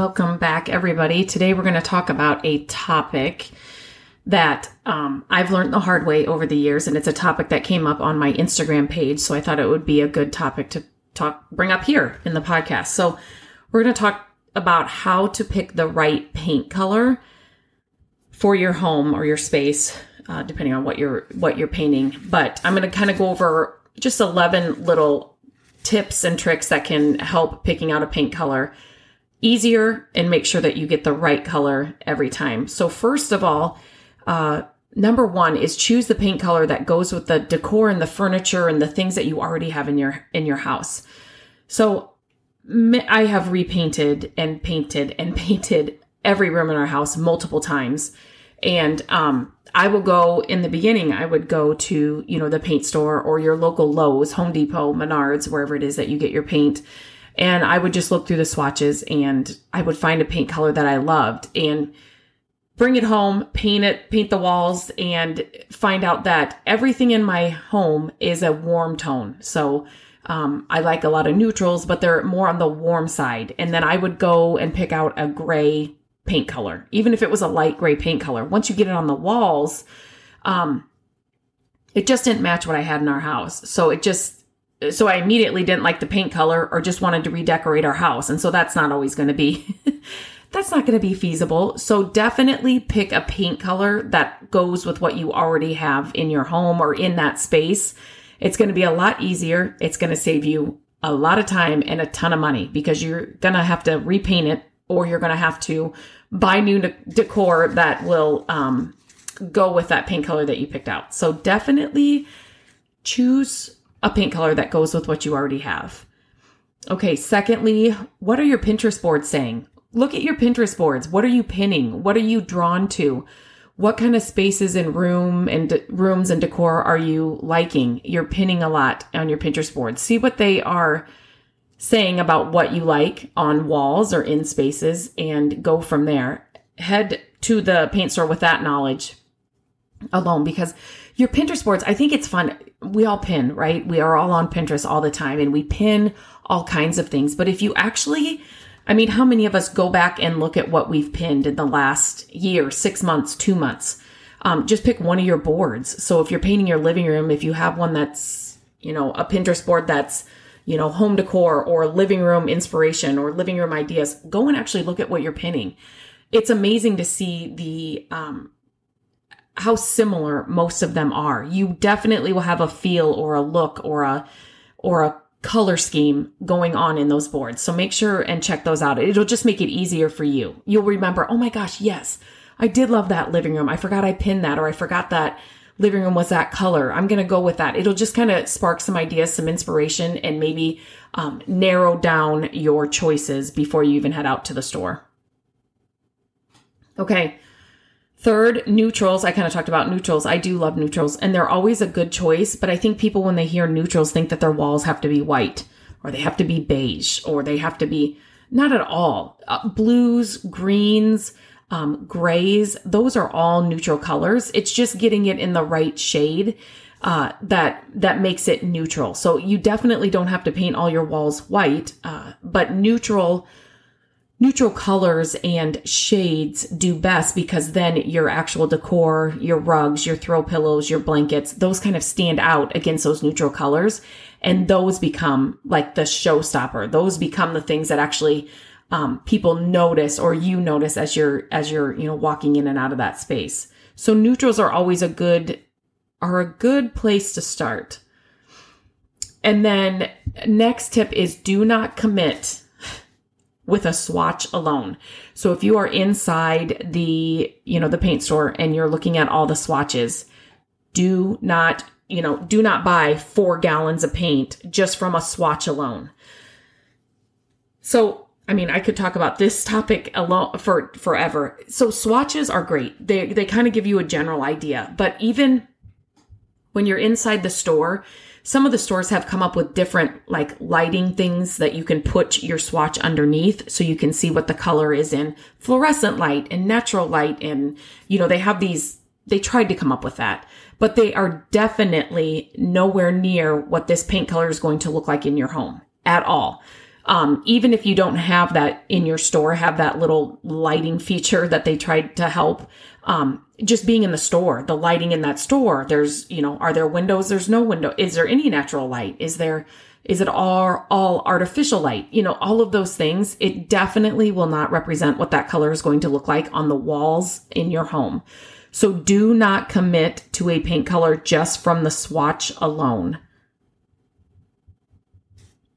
Welcome back, everybody. Today we're going to talk about a topic that um, I've learned the hard way over the years, and it's a topic that came up on my Instagram page. So I thought it would be a good topic to talk, bring up here in the podcast. So we're going to talk about how to pick the right paint color for your home or your space, uh, depending on what you're what you're painting. But I'm going to kind of go over just 11 little tips and tricks that can help picking out a paint color easier and make sure that you get the right color every time. So first of all, uh, number one is choose the paint color that goes with the decor and the furniture and the things that you already have in your in your house. So I have repainted and painted and painted every room in our house multiple times, and um, I will go in the beginning. I would go to you know the paint store or your local Lowe's, Home Depot, Menards, wherever it is that you get your paint and I would just look through the swatches and I would find a paint color that I loved and bring it home, paint it, paint the walls and find out that everything in my home is a warm tone. So, um, I like a lot of neutrals, but they're more on the warm side. And then I would go and pick out a gray paint color, even if it was a light gray paint color. Once you get it on the walls, um, it just didn't match what I had in our house. So it just, so I immediately didn't like the paint color or just wanted to redecorate our house. And so that's not always going to be, that's not going to be feasible. So definitely pick a paint color that goes with what you already have in your home or in that space. It's going to be a lot easier. It's going to save you a lot of time and a ton of money because you're going to have to repaint it or you're going to have to buy new decor that will, um, go with that paint color that you picked out. So definitely choose a paint color that goes with what you already have. Okay, secondly, what are your Pinterest boards saying? Look at your Pinterest boards. What are you pinning? What are you drawn to? What kind of spaces and room and de- rooms and decor are you liking? You're pinning a lot on your Pinterest boards. See what they are saying about what you like on walls or in spaces and go from there. Head to the paint store with that knowledge alone because your Pinterest boards, I think it's fun. We all pin, right? We are all on Pinterest all the time and we pin all kinds of things. But if you actually, I mean, how many of us go back and look at what we've pinned in the last year, six months, two months? Um, just pick one of your boards. So if you're painting your living room, if you have one that's, you know, a Pinterest board that's, you know, home decor or living room inspiration or living room ideas, go and actually look at what you're pinning. It's amazing to see the, um, how similar most of them are. You definitely will have a feel or a look or a or a color scheme going on in those boards. So make sure and check those out. It'll just make it easier for you. You'll remember, "Oh my gosh, yes. I did love that living room. I forgot I pinned that or I forgot that living room was that color. I'm going to go with that." It'll just kind of spark some ideas, some inspiration and maybe um, narrow down your choices before you even head out to the store. Okay. Third, neutrals. I kind of talked about neutrals. I do love neutrals and they're always a good choice, but I think people when they hear neutrals think that their walls have to be white or they have to be beige or they have to be not at all. Uh, blues, greens, um, grays, those are all neutral colors. It's just getting it in the right shade uh, that that makes it neutral. So you definitely don't have to paint all your walls white, uh, but neutral neutral colors and shades do best because then your actual decor, your rugs, your throw pillows, your blankets, those kind of stand out against those neutral colors. And those become like the showstopper. Those become the things that actually um, people notice or you notice as you're as you're you know walking in and out of that space. So neutrals are always a good are a good place to start. And then next tip is do not commit with a swatch alone. So if you are inside the, you know, the paint store and you're looking at all the swatches, do not, you know, do not buy four gallons of paint just from a swatch alone. So I mean, I could talk about this topic alone for forever. So swatches are great. They they kind of give you a general idea, but even when you're inside the store, some of the stores have come up with different like lighting things that you can put your swatch underneath so you can see what the color is in. Fluorescent light and natural light and you know they have these they tried to come up with that. But they are definitely nowhere near what this paint color is going to look like in your home at all um, even if you don't have that in your store, have that little lighting feature that they tried to help. Um, just being in the store, the lighting in that store, there's, you know, are there windows? There's no window. Is there any natural light? Is there, is it all, all artificial light? You know, all of those things. It definitely will not represent what that color is going to look like on the walls in your home. So do not commit to a paint color just from the swatch alone.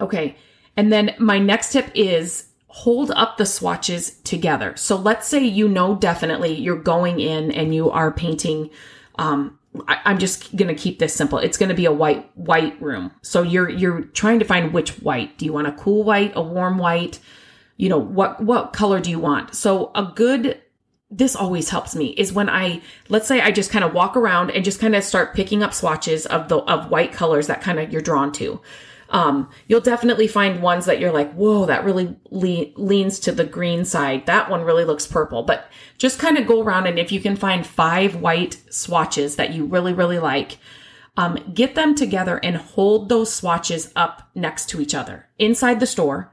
Okay. And then my next tip is hold up the swatches together. So let's say you know definitely you're going in and you are painting. Um, I, am just gonna keep this simple. It's gonna be a white white room. So you're you're trying to find which white. Do you want a cool white, a warm white? You know what what color do you want? So a good this always helps me is when I let's say I just kind of walk around and just kind of start picking up swatches of the of white colors that kind of you're drawn to. Um, you'll definitely find ones that you're like, whoa, that really le- leans to the green side. That one really looks purple. But just kind of go around and if you can find five white swatches that you really, really like, um, get them together and hold those swatches up next to each other inside the store.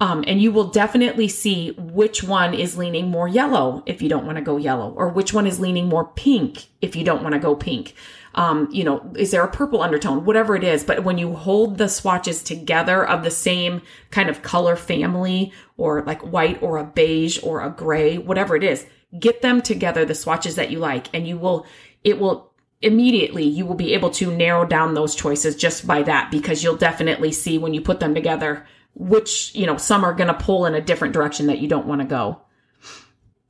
Um, and you will definitely see which one is leaning more yellow if you don't want to go yellow, or which one is leaning more pink if you don't want to go pink um, you know, is there a purple undertone, whatever it is. But when you hold the swatches together of the same kind of color family or like white or a beige or a gray, whatever it is, get them together, the swatches that you like, and you will, it will immediately you will be able to narrow down those choices just by that because you'll definitely see when you put them together which, you know, some are going to pull in a different direction that you don't want to go.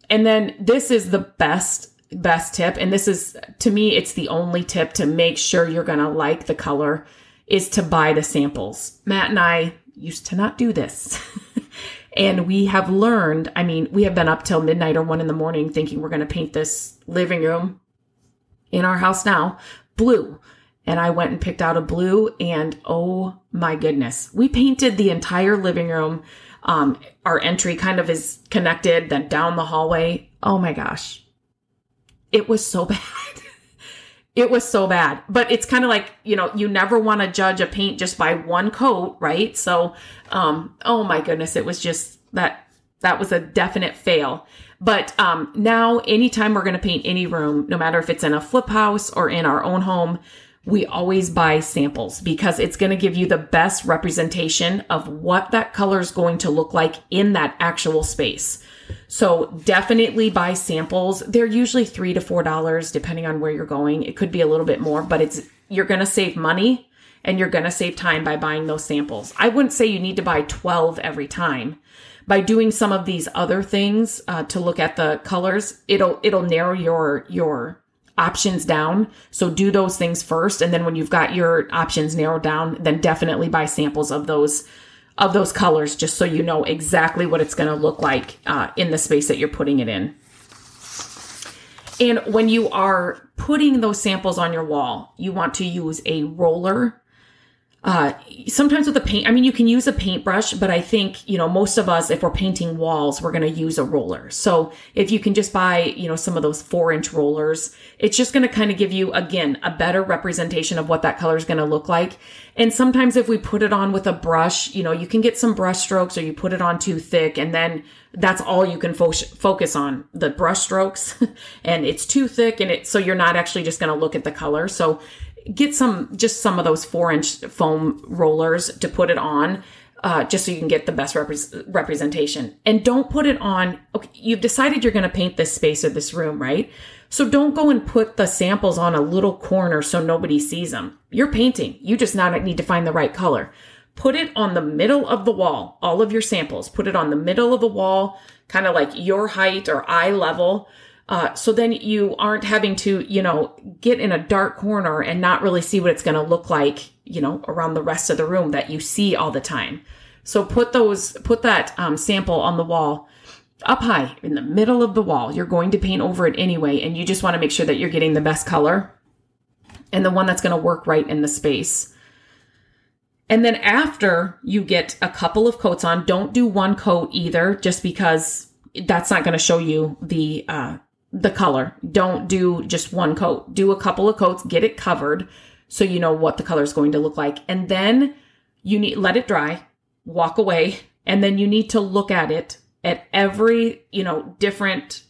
And then this is the best best tip, and this is to me, it's the only tip to make sure you're going to like the color is to buy the samples. Matt and I used to not do this. and we have learned, I mean, we have been up till midnight or one in the morning thinking we're going to paint this living room in our house now blue. And I went and picked out a blue and oh my goodness, we painted the entire living room. Um, our entry kind of is connected, then down the hallway. Oh my gosh it was so bad. it was so bad. But it's kind of like, you know, you never want to judge a paint just by one coat, right? So, um, oh my goodness, it was just that, that was a definite fail. But um, now, anytime we're going to paint any room, no matter if it's in a flip house or in our own home, we always buy samples because it's going to give you the best representation of what that color is going to look like in that actual space. So definitely buy samples. They're usually three to four dollars depending on where you're going. It could be a little bit more, but it's you're gonna save money and you're gonna save time by buying those samples. I wouldn't say you need to buy 12 every time. By doing some of these other things uh, to look at the colors, it'll it'll narrow your your options down. So do those things first. And then when you've got your options narrowed down, then definitely buy samples of those of those colors just so you know exactly what it's going to look like uh, in the space that you're putting it in. And when you are putting those samples on your wall, you want to use a roller uh, sometimes with a paint, I mean, you can use a paintbrush, but I think, you know, most of us, if we're painting walls, we're going to use a roller. So if you can just buy, you know, some of those four inch rollers, it's just going to kind of give you, again, a better representation of what that color is going to look like. And sometimes if we put it on with a brush, you know, you can get some brush strokes or you put it on too thick and then that's all you can fo- focus on the brush strokes and it's too thick and it, so you're not actually just going to look at the color. So get some just some of those four inch foam rollers to put it on uh, just so you can get the best repre- representation. And don't put it on okay you've decided you're going to paint this space or this room right? So don't go and put the samples on a little corner so nobody sees them. You're painting. You just now need to find the right color. Put it on the middle of the wall all of your samples. Put it on the middle of the wall kind of like your height or eye level uh, so then you aren't having to, you know, get in a dark corner and not really see what it's going to look like, you know, around the rest of the room that you see all the time. So put those, put that um, sample on the wall up high in the middle of the wall. You're going to paint over it anyway, and you just want to make sure that you're getting the best color and the one that's going to work right in the space. And then after you get a couple of coats on, don't do one coat either, just because that's not going to show you the uh, the color. Don't do just one coat. Do a couple of coats, get it covered, so you know what the color is going to look like, and then you need let it dry, walk away, and then you need to look at it at every you know different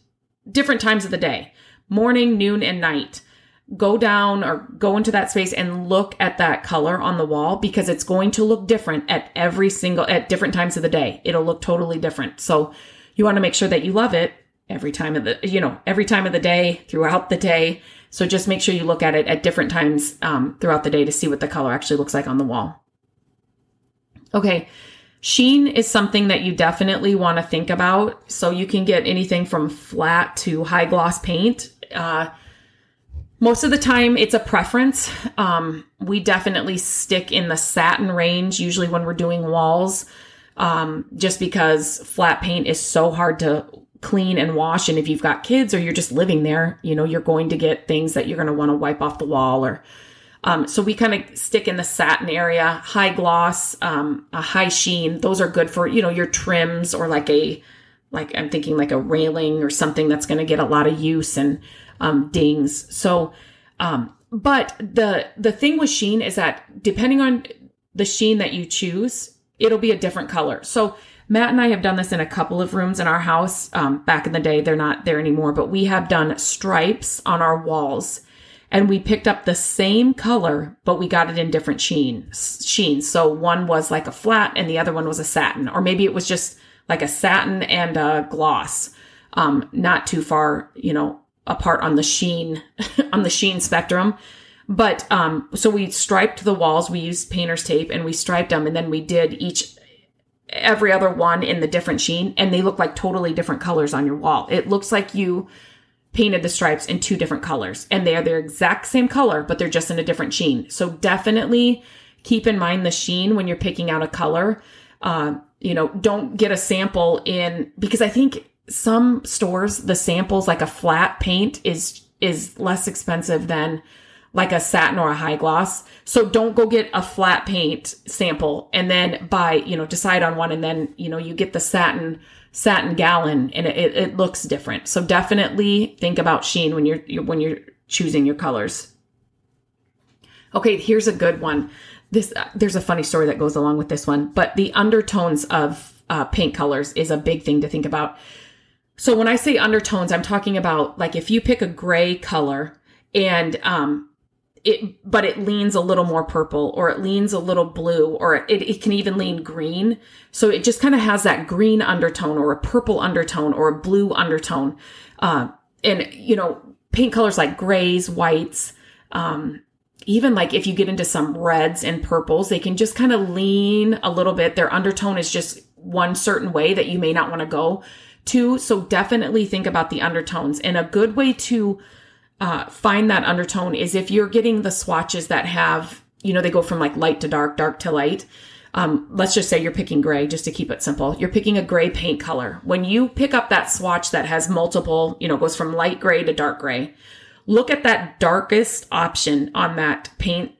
different times of the day, morning, noon, and night go down or go into that space and look at that color on the wall because it's going to look different at every single at different times of the day. It'll look totally different. So you want to make sure that you love it every time of the you know every time of the day throughout the day. So just make sure you look at it at different times um, throughout the day to see what the color actually looks like on the wall. Okay. Sheen is something that you definitely want to think about. So you can get anything from flat to high gloss paint. Uh, most of the time, it's a preference. Um, we definitely stick in the satin range, usually when we're doing walls, um, just because flat paint is so hard to clean and wash. And if you've got kids or you're just living there, you know, you're going to get things that you're going to want to wipe off the wall or, um, so we kind of stick in the satin area, high gloss, um, a high sheen. Those are good for, you know, your trims or like a, like I'm thinking like a railing or something that's going to get a lot of use and, um, dings. So, um, but the the thing with sheen is that depending on the sheen that you choose, it'll be a different color. So Matt and I have done this in a couple of rooms in our house. Um, back in the day, they're not there anymore, but we have done stripes on our walls, and we picked up the same color, but we got it in different sheen sheens. So one was like a flat, and the other one was a satin, or maybe it was just like a satin and a gloss. Um, not too far, you know, apart on the sheen on the sheen spectrum but um so we striped the walls we used painter's tape and we striped them and then we did each every other one in the different sheen and they look like totally different colors on your wall. It looks like you painted the stripes in two different colors and they are the exact same color but they're just in a different sheen. So definitely keep in mind the sheen when you're picking out a color. Uh, you know don't get a sample in because i think some stores the samples like a flat paint is is less expensive than like a satin or a high gloss. So don't go get a flat paint sample and then buy, you know, decide on one and then, you know, you get the satin satin gallon and it, it looks different. So definitely think about sheen when you're, when you're choosing your colors. Okay, here's a good one. This uh, there's a funny story that goes along with this one, but the undertones of uh, paint colors is a big thing to think about. So when I say undertones, I'm talking about like if you pick a gray color and um it but it leans a little more purple or it leans a little blue or it, it can even lean green. So it just kind of has that green undertone or a purple undertone or a blue undertone. Uh, and you know, paint colors like grays, whites, um, even like if you get into some reds and purples, they can just kind of lean a little bit. Their undertone is just one certain way that you may not want to go to. So definitely think about the undertones. And a good way to uh, find that undertone is if you're getting the swatches that have, you know, they go from like light to dark, dark to light. Um, let's just say you're picking gray, just to keep it simple. You're picking a gray paint color. When you pick up that swatch that has multiple, you know, goes from light gray to dark gray, look at that darkest option on that paint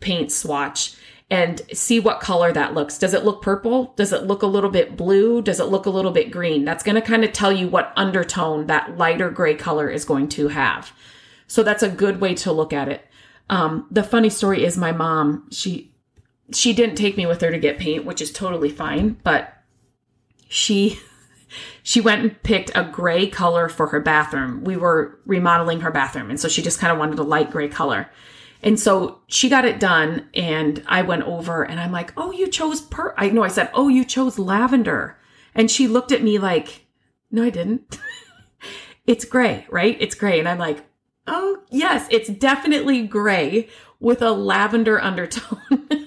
paint swatch and see what color that looks. Does it look purple? Does it look a little bit blue? Does it look a little bit green? That's going to kind of tell you what undertone that lighter gray color is going to have. So that's a good way to look at it. Um, the funny story is my mom, she, she didn't take me with her to get paint, which is totally fine, but she, she went and picked a gray color for her bathroom. We were remodeling her bathroom. And so she just kind of wanted a light gray color. And so she got it done and I went over and I'm like, "Oh, you chose per I know I said, "Oh, you chose lavender." And she looked at me like, "No, I didn't." it's gray, right? It's gray. And I'm like, "Oh, yes, it's definitely gray with a lavender undertone."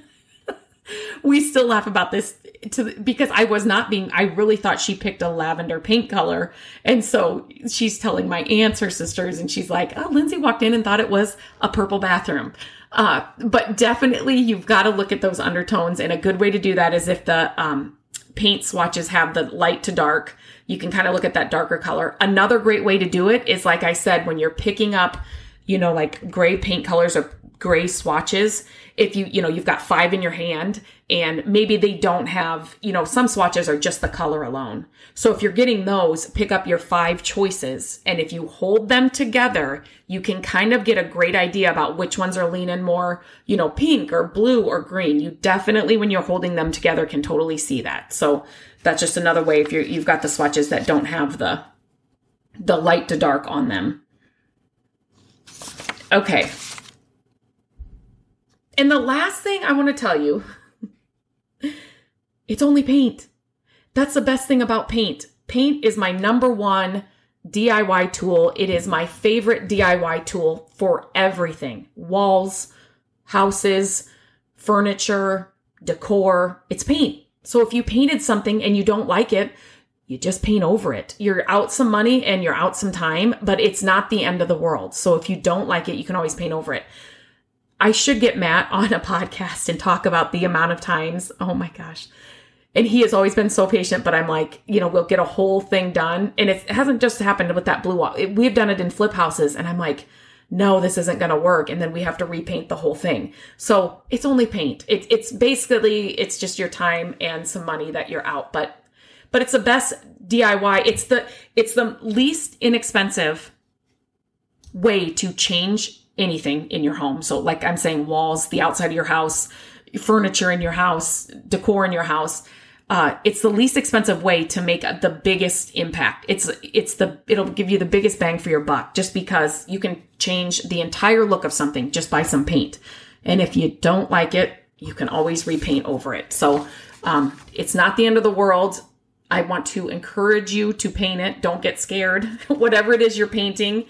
we still laugh about this to because I was not being I really thought she picked a lavender paint color. And so she's telling my aunts, her sisters, and she's like, Oh, Lindsay walked in and thought it was a purple bathroom. Uh, but definitely you've got to look at those undertones. And a good way to do that is if the um, paint swatches have the light to dark, you can kind of look at that darker color. Another great way to do it is, like I said, when you're picking up, you know, like gray paint colors or gray swatches, if you, you know, you've got five in your hand and maybe they don't have, you know, some swatches are just the color alone. So if you're getting those, pick up your five choices. And if you hold them together, you can kind of get a great idea about which ones are leaning more, you know, pink or blue or green. You definitely, when you're holding them together, can totally see that. So that's just another way if you're, you've got the swatches that don't have the, the light to dark on them. Okay. And the last thing I want to tell you, it's only paint. That's the best thing about paint. Paint is my number one DIY tool. It is my favorite DIY tool for everything walls, houses, furniture, decor. It's paint. So if you painted something and you don't like it, you just paint over it. You're out some money and you're out some time, but it's not the end of the world. So if you don't like it, you can always paint over it. I should get Matt on a podcast and talk about the amount of times. Oh my gosh. And he has always been so patient but i'm like you know we'll get a whole thing done. And it hasn't just happened with that blue wall. It, we've done it in flip houses and i'm like no this isn't going to work. And then we have to repaint the whole thing. So it's only paint. It, it's basically it's just your time and some money that you're out but but it's the best diy it's the it's the least inexpensive way to change anything in your home so like i'm saying walls the outside of your house furniture in your house decor in your house uh, it's the least expensive way to make the biggest impact. It's it's the it'll give you the biggest bang for your buck just because you can change the entire look of something just by some paint. And if you don't like it, you can always repaint over it. So um, it's not the end of the world. I want to encourage you to paint it. Don't get scared, whatever it is you're painting.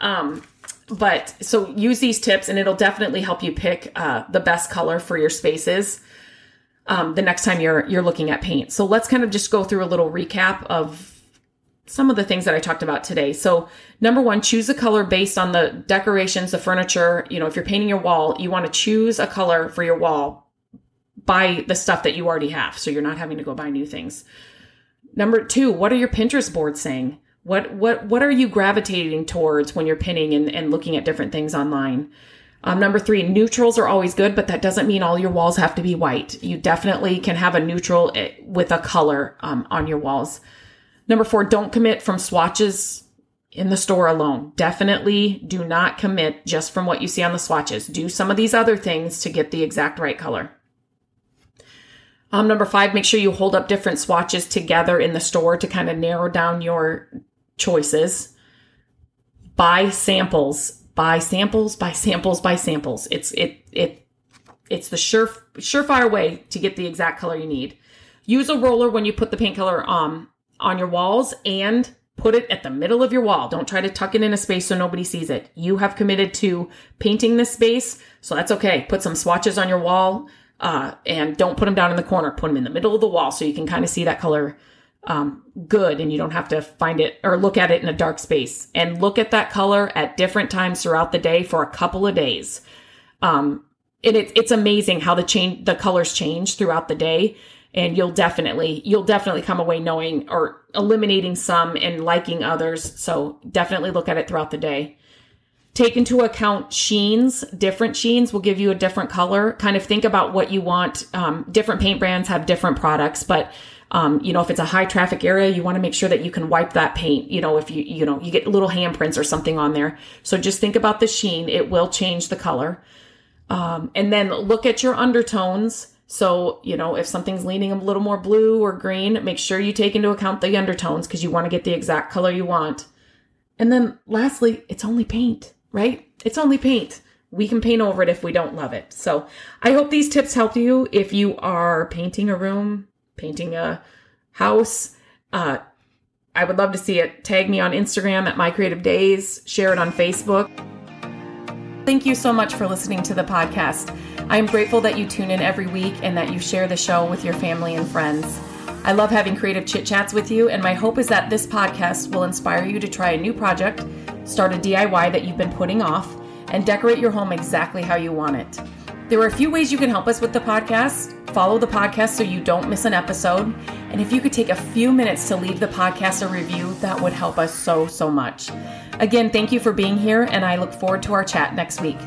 Um, but so use these tips and it'll definitely help you pick uh, the best color for your spaces um, the next time you're you're looking at paint. So let's kind of just go through a little recap of some of the things that I talked about today. So number one, choose a color based on the decorations, the furniture. You know, if you're painting your wall, you want to choose a color for your wall by the stuff that you already have. So you're not having to go buy new things. Number two, what are your Pinterest boards saying? What what what are you gravitating towards when you're pinning and, and looking at different things online? Um, number three, neutrals are always good, but that doesn't mean all your walls have to be white. You definitely can have a neutral eh, with a color um, on your walls. Number four, don't commit from swatches in the store alone. Definitely do not commit just from what you see on the swatches. Do some of these other things to get the exact right color. Um, number five, make sure you hold up different swatches together in the store to kind of narrow down your choices. Buy samples buy samples, buy samples, buy samples. It's it it it's the sure surefire way to get the exact color you need. Use a roller when you put the paint color um on your walls and put it at the middle of your wall. Don't try to tuck it in a space so nobody sees it. You have committed to painting this space, so that's okay. Put some swatches on your wall uh, and don't put them down in the corner. Put them in the middle of the wall so you can kind of see that color um, good and you don't have to find it or look at it in a dark space and look at that color at different times throughout the day for a couple of days. Um, it, it, it's amazing how the change, the colors change throughout the day. And you'll definitely, you'll definitely come away knowing or eliminating some and liking others. So definitely look at it throughout the day. Take into account sheens. Different sheens will give you a different color. Kind of think about what you want. Um, different paint brands have different products, but um, you know, if it's a high traffic area, you want to make sure that you can wipe that paint. You know, if you, you know, you get little handprints or something on there. So just think about the sheen. It will change the color. Um, and then look at your undertones. So, you know, if something's leaning a little more blue or green, make sure you take into account the undertones because you want to get the exact color you want. And then lastly, it's only paint, right? It's only paint. We can paint over it if we don't love it. So I hope these tips help you if you are painting a room, painting a house. Uh, I would love to see it. Tag me on Instagram at My Creative Days, share it on Facebook. Thank you so much for listening to the podcast. I am grateful that you tune in every week and that you share the show with your family and friends. I love having creative chit chats with you, and my hope is that this podcast will inspire you to try a new project, start a DIY that you've been putting off, and decorate your home exactly how you want it. There are a few ways you can help us with the podcast. Follow the podcast so you don't miss an episode. And if you could take a few minutes to leave the podcast a review, that would help us so, so much. Again, thank you for being here, and I look forward to our chat next week.